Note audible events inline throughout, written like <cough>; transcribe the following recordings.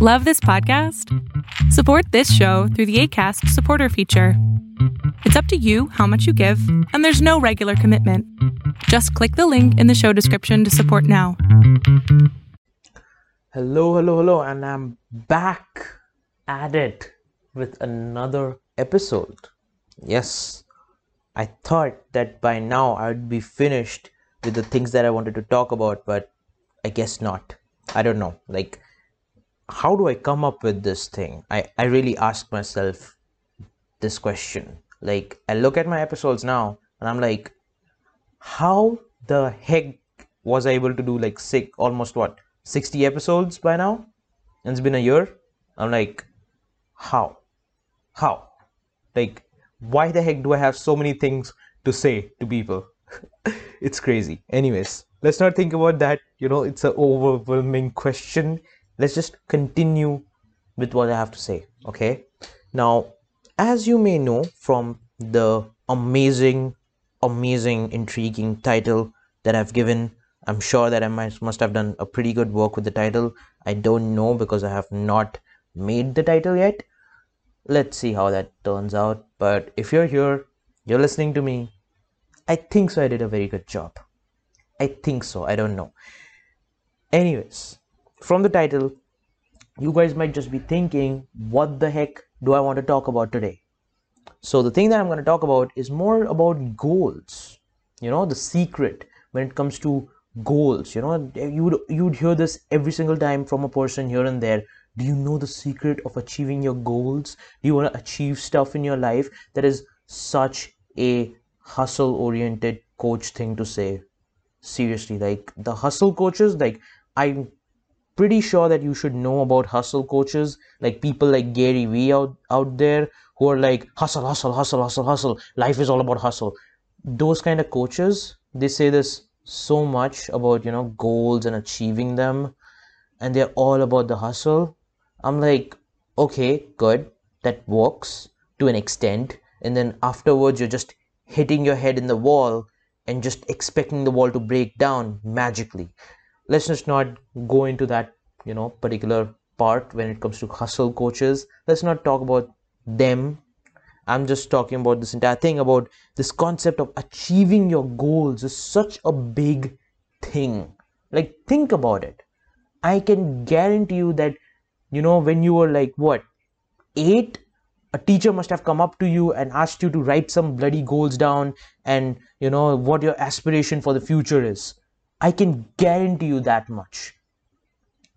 Love this podcast? Support this show through the ACAST supporter feature. It's up to you how much you give, and there's no regular commitment. Just click the link in the show description to support now. Hello, hello, hello, and I'm back at it with another episode. Yes, I thought that by now I'd be finished with the things that I wanted to talk about, but I guess not. I don't know. Like, how do I come up with this thing? I, I really ask myself this question. Like, I look at my episodes now and I'm like, how the heck was I able to do like sick almost what 60 episodes by now? And it's been a year. I'm like, how? How? Like, why the heck do I have so many things to say to people? <laughs> it's crazy. Anyways, let's not think about that. You know, it's an overwhelming question. Let's just continue with what I have to say. Okay. Now, as you may know from the amazing, amazing, intriguing title that I've given, I'm sure that I might, must have done a pretty good work with the title. I don't know because I have not made the title yet. Let's see how that turns out. But if you're here, you're listening to me, I think so. I did a very good job. I think so. I don't know. Anyways, from the title, you guys might just be thinking, what the heck do I want to talk about today? So, the thing that I'm going to talk about is more about goals. You know, the secret when it comes to goals. You know, you'd, you'd hear this every single time from a person here and there. Do you know the secret of achieving your goals? Do you want to achieve stuff in your life? That is such a hustle oriented coach thing to say seriously like the hustle coaches like i'm pretty sure that you should know about hustle coaches like people like gary vee out, out there who are like hustle hustle hustle hustle hustle. Life is all about hustle. Those kind of coaches they say this so much about you know goals and achieving them and they're all about the hustle. I'm like okay good. That works to an extent. And then afterwards you're just hitting your head in the wall and just expecting the wall to break down magically. Let's just not go into that, you know, particular part when it comes to hustle coaches. Let's not talk about them. I'm just talking about this entire thing about this concept of achieving your goals is such a big thing. Like, think about it. I can guarantee you that, you know, when you were like, what, eight a teacher must have come up to you and asked you to write some bloody goals down and you know what your aspiration for the future is i can guarantee you that much.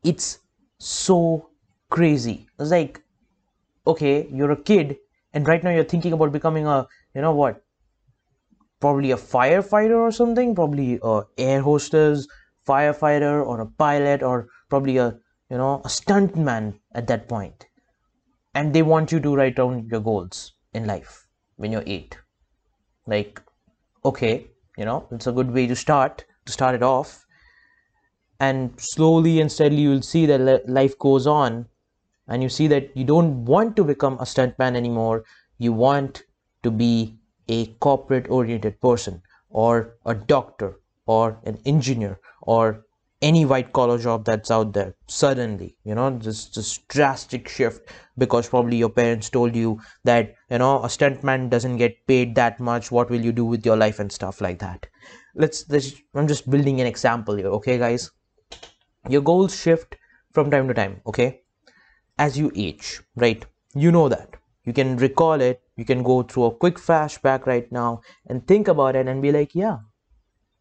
It's so crazy. It's like okay you're a kid and right now you're thinking about becoming a you know what? Probably a firefighter or something probably a air hostess firefighter or a pilot or probably a you know a stuntman at that point. point and they want you to write down your goals in life when you're eight. Like okay you know it's a good way to start to start it off. And slowly and steadily you'll see that life goes on. And you see that you don't want to become a stuntman anymore. You want to be a corporate oriented person or a doctor or an engineer or any white collar job that's out there suddenly you know this this drastic shift because probably your parents told you that you know a stuntman doesn't get paid that much. What will you do with your life and stuff like that let's, let's i'm just building an example here okay guys? Your goals shift from time to time okay? As you age right? You know that. You can recall it. You can go through a quick flashback right now and think about it and be like yeah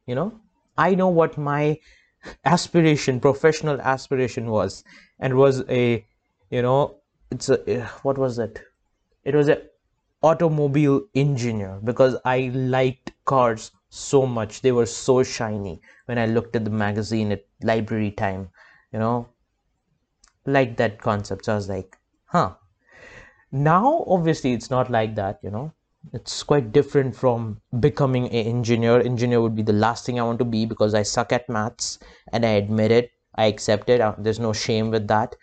you know? I know what my <laughs> aspiration professional aspiration was and was a you know it's a eh, what was it? It was a automobile engineer because i liked cars so much. They were so shiny. When i looked at the magazine at library time you know like that concept. So i was like huh. Now obviously it's not like that you know. It's quite different from becoming an engineer. Engineer would be the last thing i want to be because i suck at maths and i admit it. I accept it. Uh, there's no shame with that.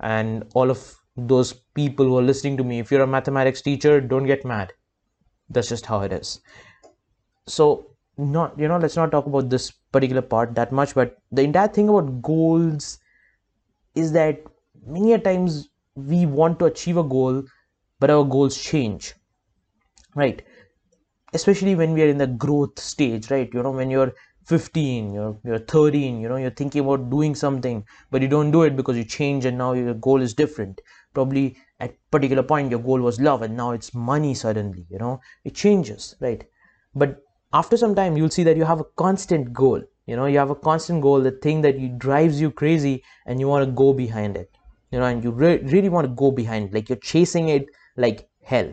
And all of those people who are listening to me if you're a mathematics teacher don't get mad. That's just how it is so not you know let's not talk about this particular part that much but the entire thing about goals is that many a times we want to achieve a goal but our goals change right? Especially when we are in the growth stage right? You know when you're 15 you're, you're 13 you know you're thinking about doing something but you don't do it because you change and now your goal is different. Probably at particular point your goal was love and now it's money suddenly you know? It changes right? But after some time you'll see that you have a constant goal. You know you have a constant goal the thing that you drives you crazy and you want to go behind it. You know and you re- really want to go behind like you're chasing it like hell.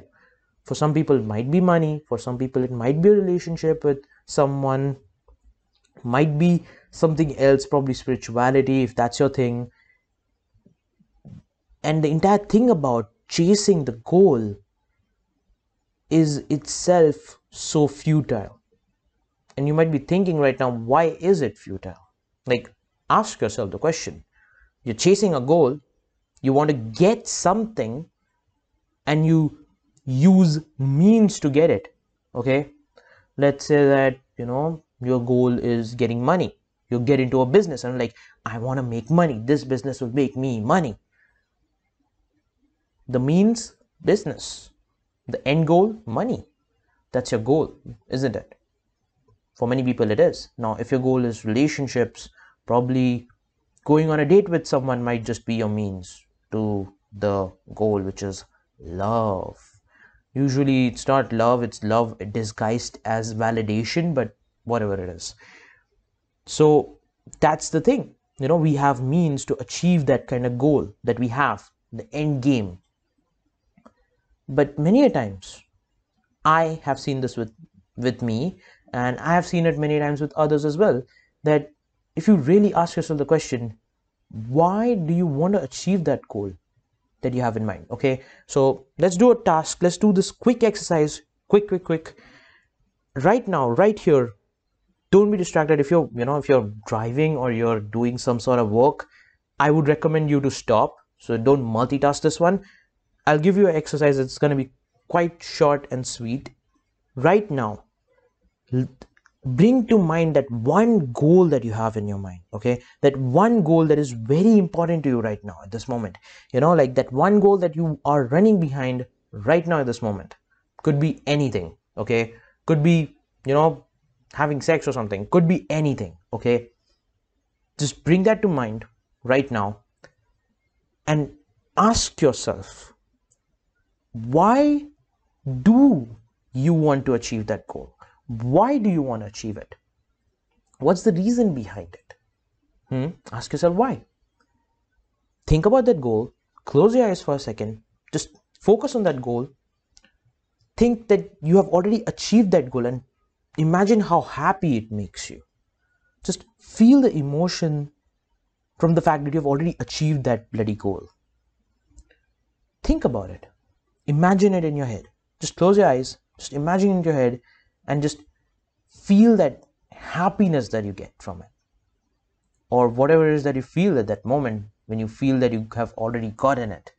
For some people it might be money. For some people it might be a relationship with someone. Might be something else probably spirituality if that's your thing. And the entire thing about chasing the goal is itself so futile and you might be thinking right now why is it futile? Like ask yourself the question. You're chasing a goal you want to get something and you use means to get it okay? Let's say that you know your goal is getting money. You get into a business and like i want to make money. This business will make me money. The means business. The end goal money. That's your goal isn't it for many people it is. Now if your goal is relationships probably going on a date with someone might just be your means to the goal which is love. Usually it's not love it's love disguised as validation but whatever it is. So that's the thing. You know we have means to achieve that kind of goal that we have the end game. But many a times i have seen this with with me and i have seen it many times with others as well that if you really ask yourself the question why do you want to achieve that goal that you have in mind okay? So let's do a task. Let's do this quick exercise. Quick quick quick. Right now right here don't be distracted. If you're you know if you're driving or you're doing some sort of work i would recommend you to stop. So don't multitask this one. I'll give you an exercise it's going to be quite short and sweet. Right now bring to mind that one goal that you have in your mind okay? That one goal that is very important to you right now at this moment. You know like that one goal that you are running behind right now at this moment. Could be anything okay? Could be you know having sex or something. Could be anything okay? Just bring that to mind right now and ask yourself why do you want to achieve that goal why do you want to achieve it what's the reason behind it hmm? ask yourself why think about that goal close your eyes for a second just focus on that goal think that you have already achieved that goal and imagine how happy it makes you. Just feel the emotion from the fact that you've already achieved that bloody goal. Think about it. Imagine it in your head. Just close your eyes, just imagine in your head, and just feel that happiness that you get from it. Or whatever it is that you feel at that moment when you feel that you have already gotten it.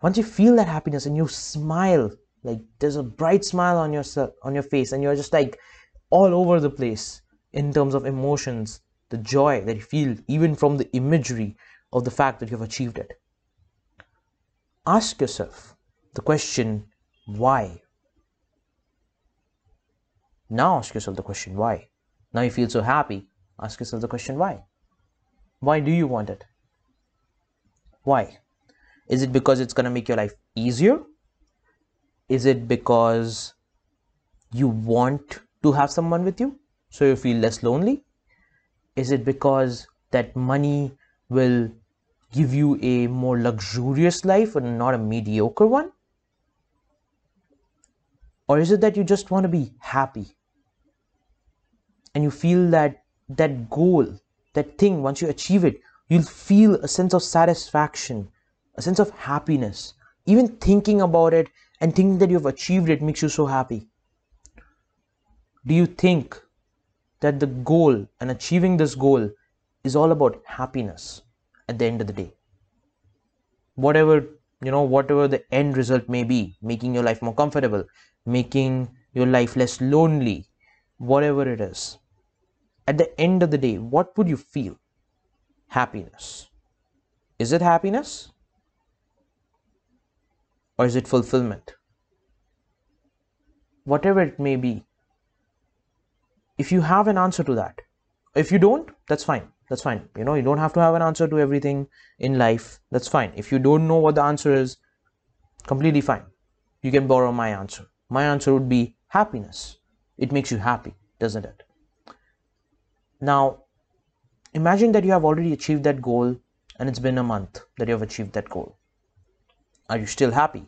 Once you feel that happiness and you smile like there's a bright smile on your on your face and you're just like all over the place in terms of emotions the joy that you feel even from the imagery of the fact that you've achieved it ask yourself the question why now ask yourself the question why now you feel so happy ask yourself the question why why do you want it why is it because it's going to make your life easier is it because you want to have someone with you so you feel less lonely? Is it because that money will give you a more luxurious life and not a mediocre one? Or is it that you just want to be happy? And you feel that that goal, that thing, once you achieve it, you'll feel a sense of satisfaction, a sense of happiness. Even thinking about it and thinking that you've achieved it makes you so happy? Do you think that the goal and achieving this goal is all about happiness at the end of the day? Whatever, you know, whatever the end result may be, making your life more comfortable, making your life less lonely, whatever it is. At the end of the day, what would you feel? Happiness. Is it happiness? Or is it fulfillment? Whatever it may be. If you have an answer to that, if you don't, that's fine. That's fine. You know, you don't have to have an answer to everything in life. That's fine. If you don't know what the answer is, completely fine. You can borrow my answer. My answer would be happiness. It makes you happy, doesn't it? Now, imagine that you have already achieved that goal and it's been a month that you have achieved that goal. Are you still happy?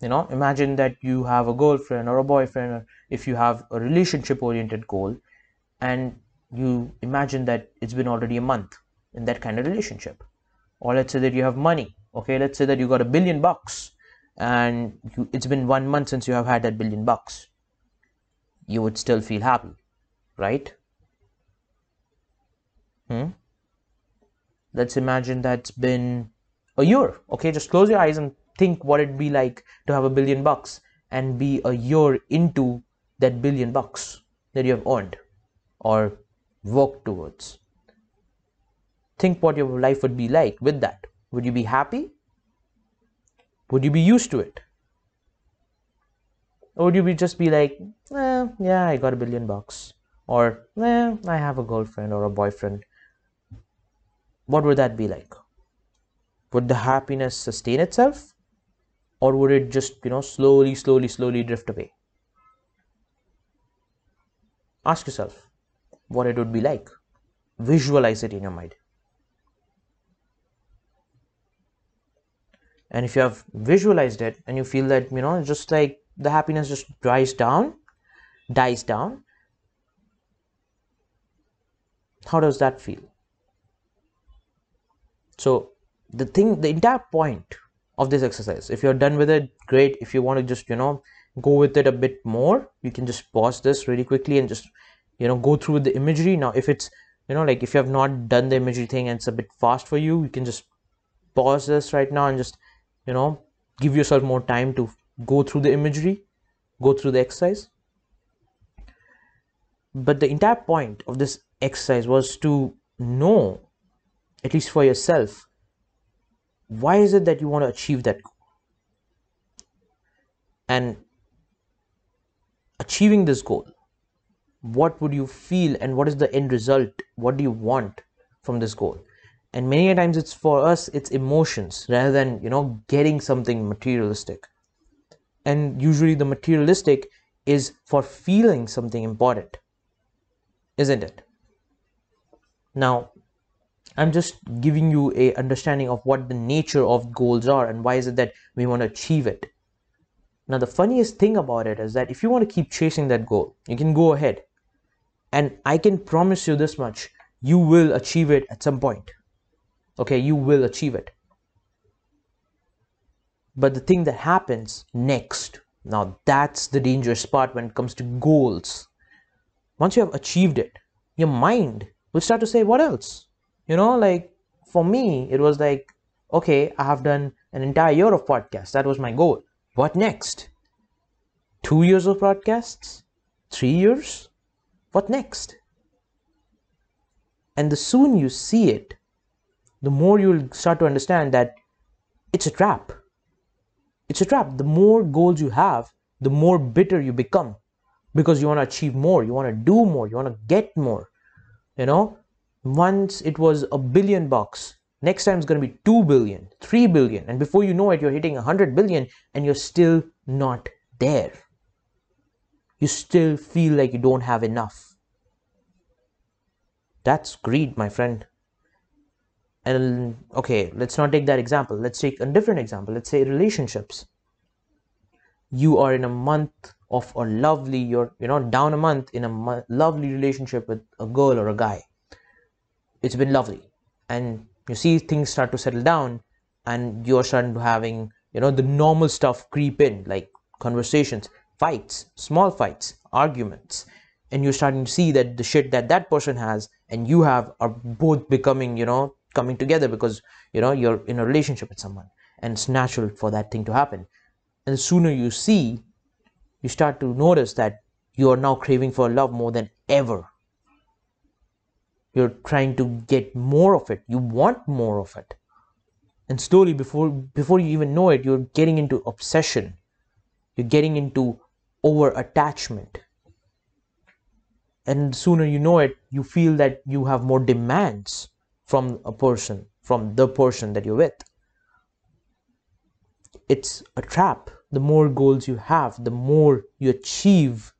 You know, imagine that you have a girlfriend or a boyfriend, or if you have a relationship oriented goal, and you imagine that it's been already a month in that kind of relationship. Or let's say that you have money. Okay, let's say that you got a billion bucks and you, it's been one month since you have had that billion bucks. You would still feel happy, right? Hmm? Let's imagine that's been a year. Okay, just close your eyes and think what it'd be like to have a billion bucks and be a year into that billion bucks that you have earned or worked towards. Think what your life would be like with that. Would you be happy? Would you be used to it? Or would you be just be like, eh, yeah, I got a billion bucks? Or, eh, I have a girlfriend or a boyfriend what would that be like? Would the happiness sustain itself? Or would it just, you know, slowly, slowly, slowly drift away? Ask yourself what it would be like. Visualize it in your mind. And if you have visualized it and you feel that, you know, just like the happiness just dries down, dies down, how does that feel? So the thing, the entire point of this exercise, if you're done with it, great. If you want to just, you know, go with it a bit more, you can just pause this really quickly and just, you know, go through the imagery. Now, if it's, you know, like if you have not done the imagery thing and it's a bit fast for you, you can just pause this right now and just, you know, give yourself more time to go through the imagery, go through the exercise. But the entire point of this exercise was to know at least for yourself, why is it that you want to achieve that goal? And achieving this goal, what would you feel and what is the end result? What do you want from this goal? And many times it's for us, it's emotions rather than, you know, getting something materialistic. And usually the materialistic is for feeling something important, isn't it? Now, I'm just giving you a understanding of what the nature of goals are and why is it that we want to achieve it. Now the funniest thing about it is that if you want to keep chasing that goal, you can go ahead. And I can promise you this much, you will achieve it at some point. Okay, you will achieve it. But the thing that happens next, now that's the dangerous part when it comes to goals. Once you have achieved it, your mind will start to say, what else? You know like for me it was like okay i have done an entire year of podcasts. That was my goal. What next? Two years of podcasts? Three years? What next? And the soon you see it the more you'll start to understand that it's a trap. It's a trap. The more goals you have the more bitter you become. Because you want to achieve more you want to do more you want to get more you know once it was a billion bucks next time it's going to be 2 billion 3 billion and before you know it you're hitting 100 billion and you're still not there. You still feel like you don't have enough. That's greed my friend. And okay let's not take that example. Let's take a different example. Let's say relationships. You are in a month of a lovely you're you know down a month in a mo- lovely relationship with a girl or a guy it's been lovely. And you see things start to settle down and you're starting to having you know the normal stuff creep in like conversations fights small fights arguments. And you're starting to see that the shit that that person has and you have are both becoming you know coming together because you know you're in a relationship with someone. And it's natural for that thing to happen. And the sooner you see you start to notice that you are now craving for love more than ever you're trying to get more of it. You want more of it. And slowly before before you even know it you're getting into obsession. You're getting into over attachment and sooner you know it you feel that you have more demands from a person from the person that you're with. It's a trap. The more goals you have the more you achieve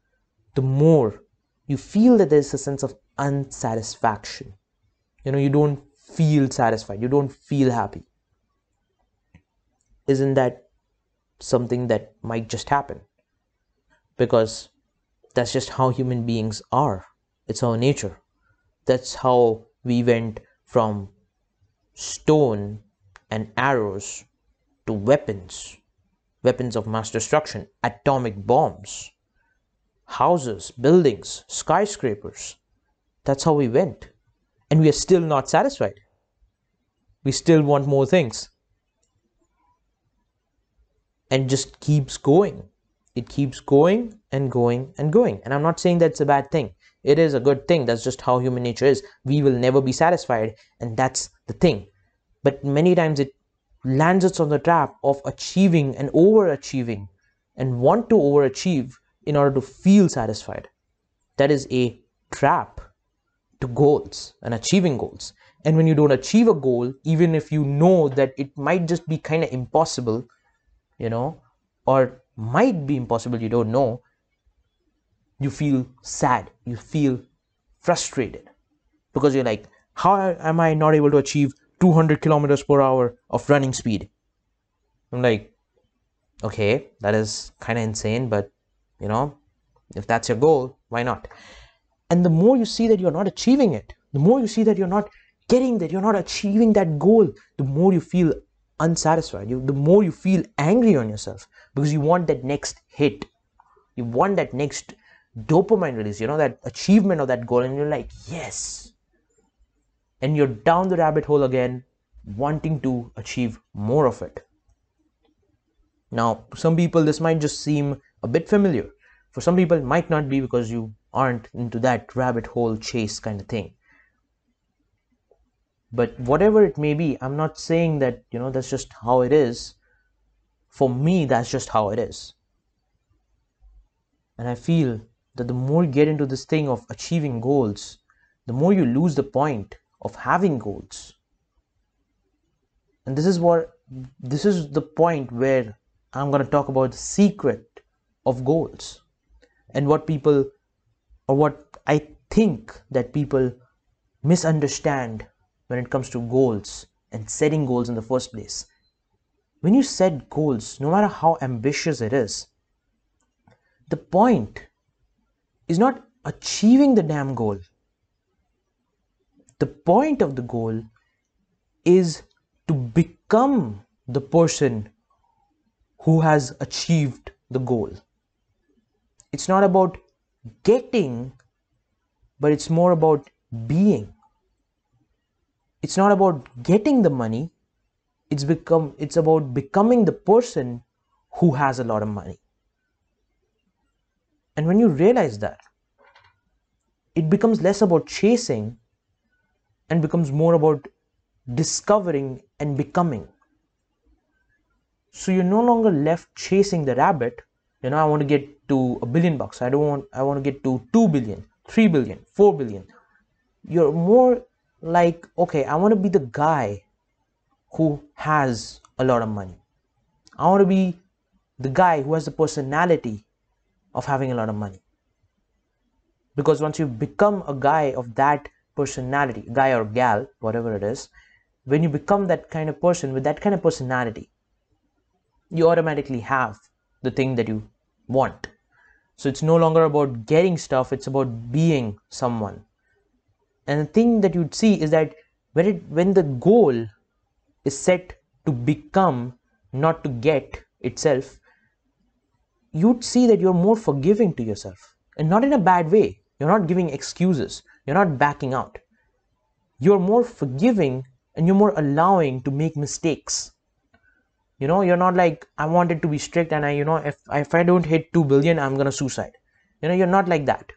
the more you feel that there's a sense of unsatisfaction. You know you don't feel satisfied. You don't feel happy. Isn't that something that might just happen? Because that's just how human beings are. It's our nature. That's how we went from stone and arrows to weapons. Weapons of mass destruction. Atomic bombs. Houses buildings skyscrapers that's how we went. And we are still not satisfied. We still want more things. And just keeps going. It keeps going and going and going. And i'm not saying that's a bad thing. It is a good thing. That's just how human nature is. We will never be satisfied. And that's the thing. But many times it lands us on the trap of achieving and overachieving and want to overachieve in order to feel satisfied. That is a trap to goals and achieving goals and when you don't achieve a goal even if you know that it might just be kind of impossible you know or might be impossible, you don't know, you feel sad, you feel frustrated because you're like, how am I not able to achieve 200 kilometers per hour of running speed? I'm like, okay, that is kind of insane, but you know, if that's your goal, why not? And the more you see that you're not achieving it, the more you see that you're not getting that, you're not achieving that goal, the more you feel unsatisfied. You the more you feel angry on yourself because you want that next hit. You want that next dopamine release you know that achievement of that goal. And you're like yes. And you're down the rabbit hole again wanting to achieve more of it. Now some people this might just seem a bit familiar. For some people it might not be because you aren't into that rabbit hole chase kind of thing. But whatever it may be i'm not saying that you know that's just how it is. For me that's just how it is. And i feel that the more you get into this thing of achieving goals the more you lose the point of having goals. And this is what this is the point where i'm going to talk about the secret of goals and what people or what i think that people misunderstand when it comes to goals and setting goals in the first place. When you set goals, no matter how ambitious it is, the point is not achieving the damn goal. The point of the goal is to become the person who has achieved the goal. It's not about getting, but it's more about being. It's not about getting the money. It's become it's about becoming the person who has a lot of money. And when you realize that it becomes less about chasing and becomes more about discovering and becoming. So you're no longer left chasing the rabbit you know i want to get to a billion bucks. I don't want i want to get to 2 billion 3 billion 4 billion. You're more like okay i want to be the guy who has a lot of money. I want to be the guy who has the personality of having a lot of money. Because once you become a guy of that personality guy or gal whatever it is when you become that kind of person with that kind of personality you automatically have the thing that you want. So it's no longer about getting stuff it's about being someone. And the thing that you'd see is that when it when the goal is set to become not to get itself you'd see that you're more forgiving to yourself. And not in a bad way. You're not giving excuses. You're not backing out. You're more forgiving and you're more allowing to make mistakes you know you're not like i want it to be strict and i you know if, if i don't hit 2 billion i'm gonna suicide. You know you're not like that.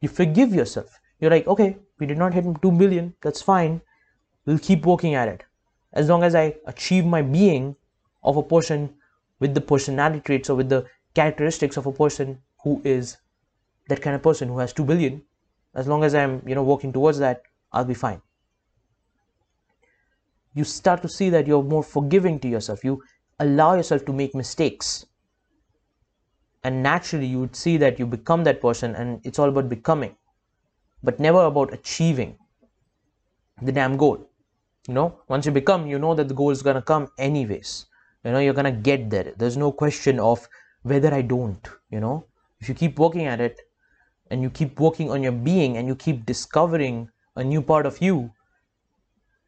You forgive yourself. You're like okay we did not hit 2 billion that's fine. We'll keep working at it. As long as I achieve my being of a person with the personality traits or with the characteristics of a person who is that kind of person who has 2 billion as long as i'm you know working towards that i'll be fine. You start to see that you're more forgiving to yourself. You allow yourself to make mistakes. And naturally you would see that you become that person and it's all about becoming but never about achieving the damn goal. You know once you become you know that the goal is going to come anyways. You know you're going to get there. There's no question of whether i don't you know. If you keep working at it and you keep working on your being and you keep discovering a new part of you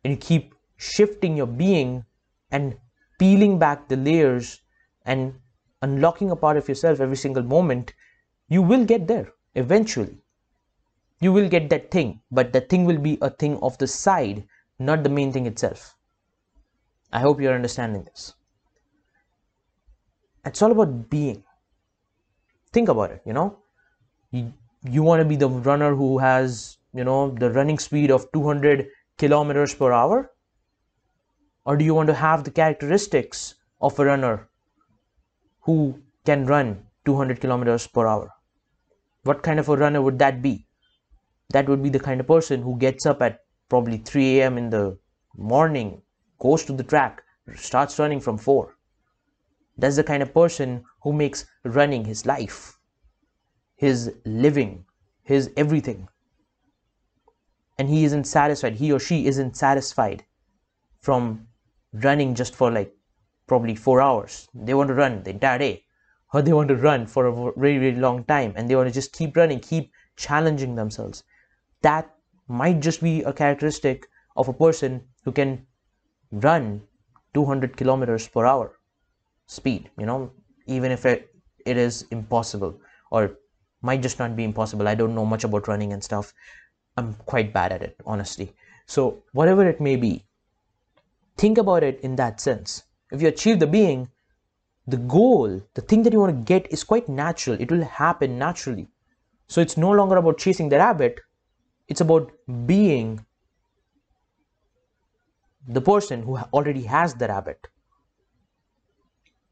and you keep shifting your being and peeling back the layers and unlocking a part of yourself every single moment you will get there eventually. You will get that thing but that thing will be a thing of the side not the main thing itself. I hope you're understanding this. It's all about being. Think about it you know? You, you want to be the runner who has you know the running speed of 200 kilometers per hour or do you want to have the characteristics of a runner who can run 200 kilometers per hour what kind of a runner would that be that would be the kind of person who gets up at probably 3 a.m. in the morning, goes to the track, starts running from 4. That's the kind of person who makes running his life, his living, his everything. And he isn't satisfied, he or she isn't satisfied from running just for like probably four hours. They want to run the entire day, or they want to run for a very, very long time, and they want to just keep running, keep challenging themselves. That might just be a characteristic of a person who can run 200 kilometers per hour speed you know even if it, it is impossible or might just not be impossible. I don't know much about running and stuff. I'm quite bad at it honestly. So whatever it may be think about it in that sense if you achieve the being the goal the thing that you want to get is quite natural it will happen naturally so it's no longer about chasing the rabbit it's about being the person who already has the rabbit.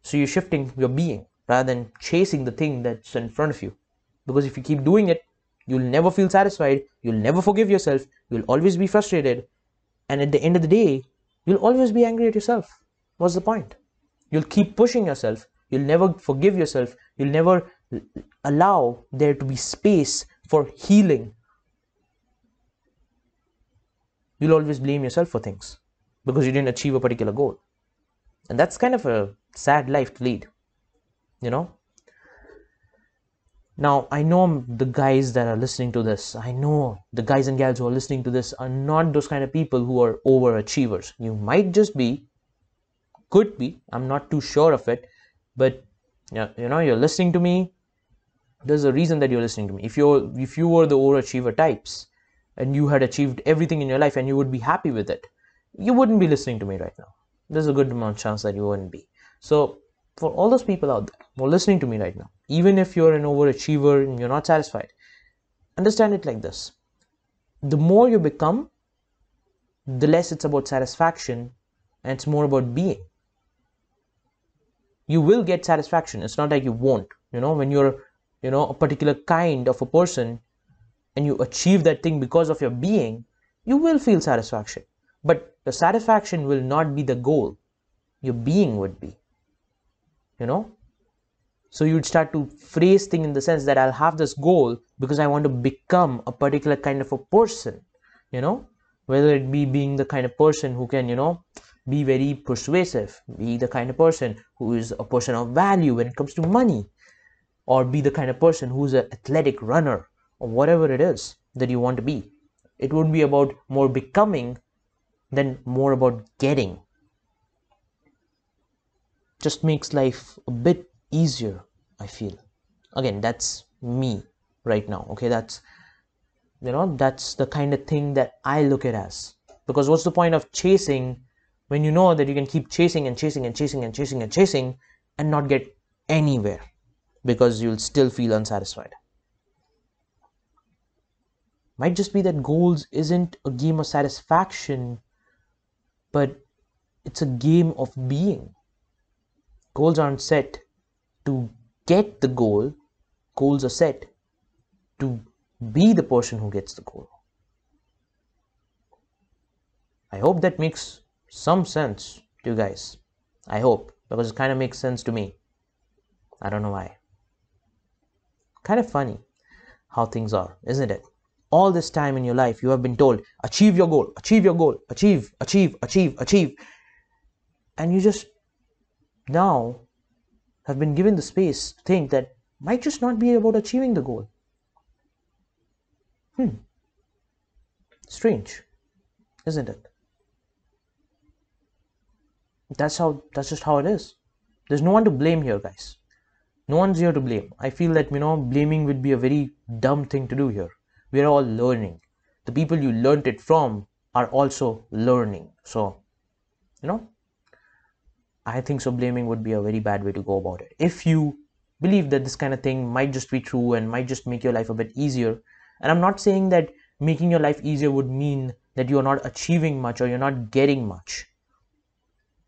So you're shifting your being rather than chasing the thing that's in front of you. Because if you keep doing it, you'll never feel satisfied, you'll never forgive yourself, you'll always be frustrated, and at the end of the day, you'll always be angry at yourself. What's the point? You'll keep pushing yourself, you'll never forgive yourself, you'll never allow there to be space for healing you'll always blame yourself for things because you didn't achieve a particular goal. And that's kind of a sad life to lead, you know. Now, I know the guys that are listening to this, I know the guys and gals who are listening to this are not those kind of people who are overachievers. You might just be, could be, I'm not too sure of it, but you know, you're listening to me. There's a reason that you're listening to me. If you're if you were the overachiever types, and you had achieved everything in your life and you would be happy with it, you wouldn't be listening to me right now. There's a good amount of chance that you wouldn't be. So for all those people out there who are listening to me right now, even if you're an overachiever and you're not satisfied, understand it like this. The more you become, the less it's about satisfaction and it's more about being. You will get satisfaction. It's not like you won't. You know, when you're, you know, a particular kind of a person, and you achieve that thing because of your being, you will feel satisfaction. But the satisfaction will not be the goal. Your being would be. You know? So you'd start to phrase things in the sense that I'll have this goal because I want to become a particular kind of a person. You know? Whether it be being the kind of person who can, you know, be very persuasive, be the kind of person who is a person of value when it comes to money, or be the kind of person who's an athletic runner or whatever it is that you want to be. It would be about more becoming than more about getting. Just makes life a bit easier, I feel. Again, that's me right now. Okay, that's you know, that's the kind of thing that I look at as. Because what's the point of chasing when you know that you can keep chasing and chasing and chasing and chasing and chasing and not get anywhere because you'll still feel unsatisfied might just be that goals isn't a game of satisfaction but it's a game of being. Goals aren't set to get the goal, goals are set to be the person who gets the goal. I hope that makes some sense to you guys. I hope, because it kind of makes sense to me. I don't know why. Kind of funny how things are, isn't it? All this time in your life, you have been told, achieve your goal, achieve your goal, achieve, achieve, achieve, achieve. And you just now have been given the space to think that might just not be about achieving the goal. Hmm. Strange, isn't it? That's how that's just how it is. There's no one to blame here, guys. No one's here to blame. I feel that you know blaming would be a very dumb thing to do here. We're all learning. The people you learned it from are also learning. So, you know, I think so blaming would be a very bad way to go about it. If you believe that this kind of thing might just be true and might just make your life a bit easier, and I'm not saying that making your life easier would mean that you're not achieving much or you're not getting much.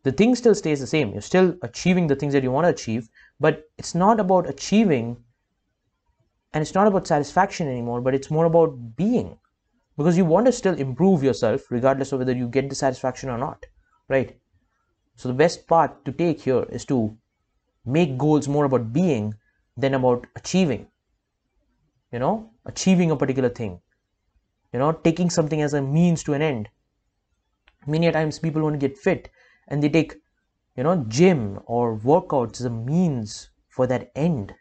The thing still stays the same. You're still achieving the things that you want to achieve, but it's not about achieving and it's not about satisfaction anymore, but it's more about being because you want to still improve yourself regardless of whether you get the satisfaction or not, right? So the best part to take here is to make goals more about being than about achieving. You know, achieving a particular thing. You know, taking something as a means to an end. Many times people want to get fit and they take, you know, gym or workouts as a means for that end.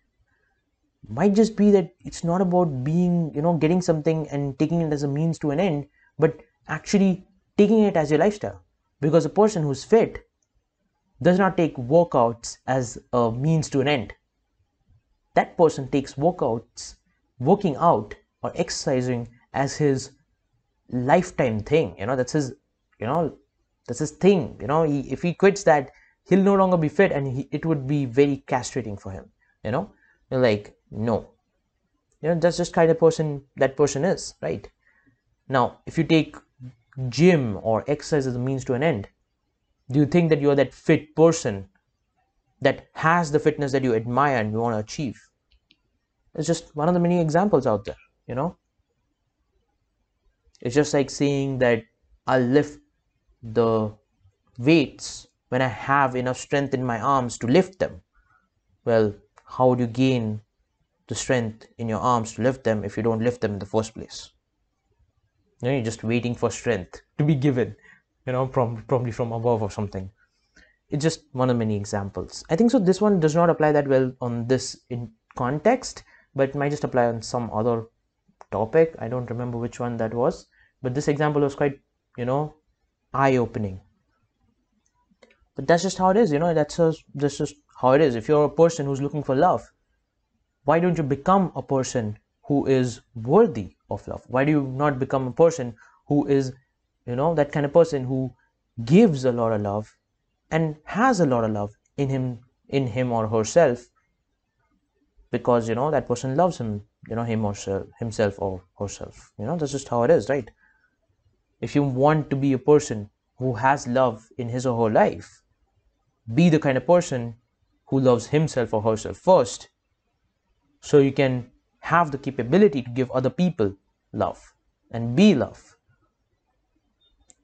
Might just be that it's not about being, you know, getting something and taking it as a means to an end, but actually taking it as your lifestyle. Because a person who's fit does not take workouts as a means to an end. That person takes workouts, working out or exercising as his lifetime thing. You know, that's his, you know, that's his thing. You know, he, if he quits that, he'll no longer be fit and he, it would be very castrating for him. You know, You're like, no. You know, that's just kind of person that person is, right? Now, if you take gym or exercise as a means to an end, do you think that you're that fit person that has the fitness that you admire and you want to achieve? It's just one of the many examples out there, you know? It's just like saying that I'll lift the weights when I have enough strength in my arms to lift them. Well, how would you gain the strength in your arms to lift them if you don't lift them in the first place? You know, you're just waiting for strength to be given you know from probably from above or something. It's just one of many examples. I think so this one does not apply that well on this in context but might just apply on some other topic. I don't remember which one that was but this example was quite you know eye opening but that's just how it is you know that's just, that's just how it is. If you're a person who's looking for love why don't you become a person who is worthy of love? Why do you not become a person who is you know that kind of person who gives a lot of love and has a lot of love in him in him or herself because you know that person loves him you know him or himself or herself. You know that's just how it is right? If you want to be a person who has love in his or her life be the kind of person who loves himself or herself first so you can have the capability to give other people love and be love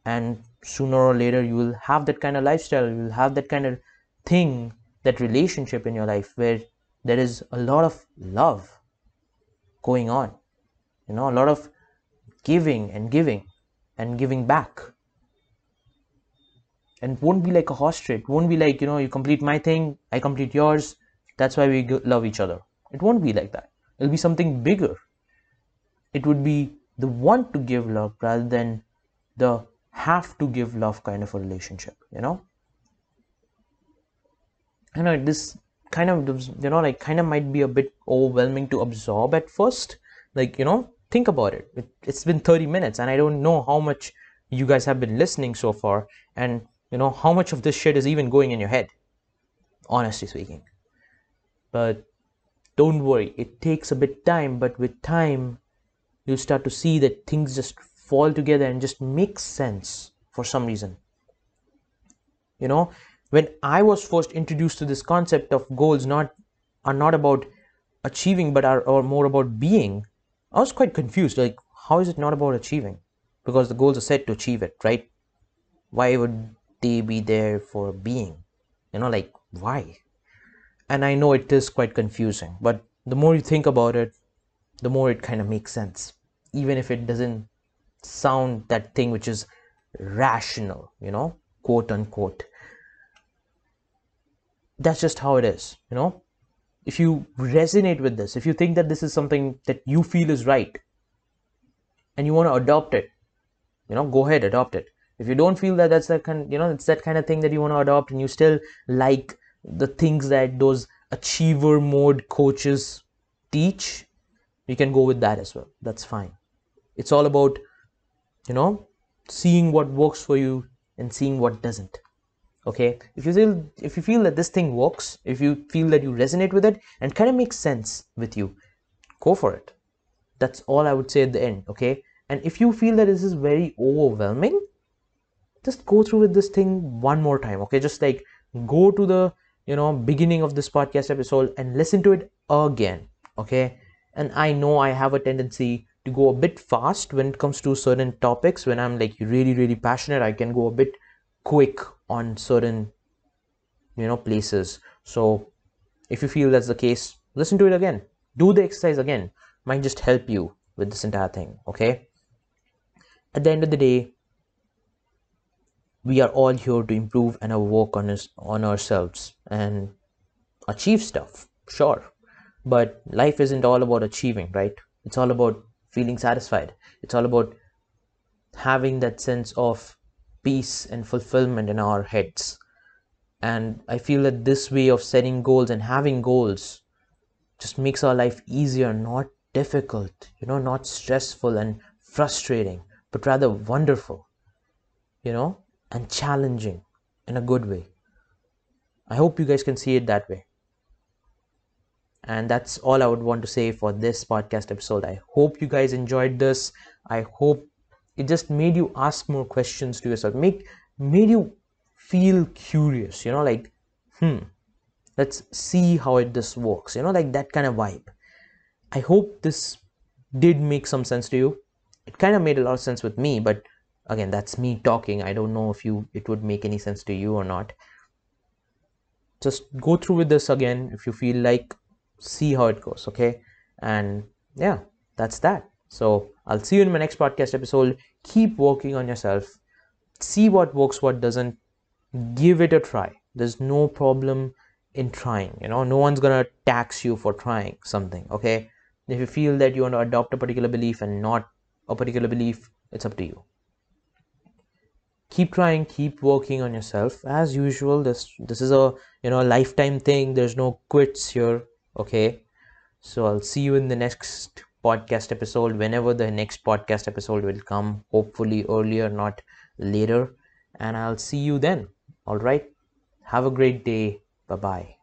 and sooner or later you will have that kind of lifestyle you will have that kind of thing that relationship in your life where there is a lot of love going on you know a lot of giving and giving and giving back. And won't be like a horse trade won't be like you know you complete my thing i complete yours that's why we love each other. It won't be like that. It'll be something bigger. It would be the want to give love rather than the have to give love kind of a relationship you know? You know this kind of you know like kind of might be a bit overwhelming to absorb at first. Like you know think about it. it it's been 30 minutes and i don't know how much you guys have been listening so far and you know how much of this shit is even going in your head honestly speaking. But don't worry it takes a bit time but with time you start to see that things just fall together and just make sense for some reason. You know when i was first introduced to this concept of goals not are not about achieving but are, are more about being i was quite confused like how is it not about achieving? Because the goals are set to achieve it right? Why would they be there for being? You know like why? And i know it is quite confusing but the more you think about it the more it kind of makes sense even if it doesn't sound that thing which is rational you know quote unquote. That's just how it is you know. If you resonate with this if you think that this is something that you feel is right and you want to adopt it you know go ahead adopt it. If you don't feel that that's that kind you know it's that kind of thing that you want to adopt and you still like the things that those achiever mode coaches teach you can go with that as well. That's fine. It's all about you know seeing what works for you and seeing what doesn't. Okay? If you feel if you feel that this thing works if you feel that you resonate with it and kind of makes sense with you go for it. That's all i would say at the end okay? And if you feel that this is very overwhelming just go through with this thing one more time okay? Just like go to the you know beginning of this podcast episode and listen to it again okay? And i know i have a tendency to go a bit fast when it comes to certain topics. When i'm like really really passionate i can go a bit quick on certain you know places. So if you feel that's the case listen to it again. Do the exercise again. Might just help you with this entire thing okay? At the end of the day we are all here to improve and work on us on ourselves and achieve stuff sure. But life isn't all about achieving right? It's all about feeling satisfied it's all about having that sense of peace and fulfillment in our heads. And I feel that this way of setting goals and having goals just makes our life easier, not difficult, you know, not stressful and frustrating, but rather wonderful, you know, and challenging in a good way. I hope you guys can see it that way. And that's all I would want to say for this podcast episode. I hope you guys enjoyed this. I hope it just made you ask more questions to yourself make made you feel curious you know like hmm let's see how it this works you know like that kind of vibe i hope this did make some sense to you it kind of made a lot of sense with me but again that's me talking i don't know if you it would make any sense to you or not just go through with this again if you feel like see how it goes okay and yeah that's that so I'll see you in my next podcast episode. Keep working on yourself. See what works, what doesn't. Give it a try. There's no problem in trying. You know, no one's gonna tax you for trying something. Okay. If you feel that you want to adopt a particular belief and not a particular belief, it's up to you. Keep trying, keep working on yourself. As usual, this this is a you know lifetime thing. There's no quits here. Okay. So I'll see you in the next podcast episode whenever the next podcast episode will come hopefully earlier not later. And i'll see you then. All right? Have a great day. Bye bye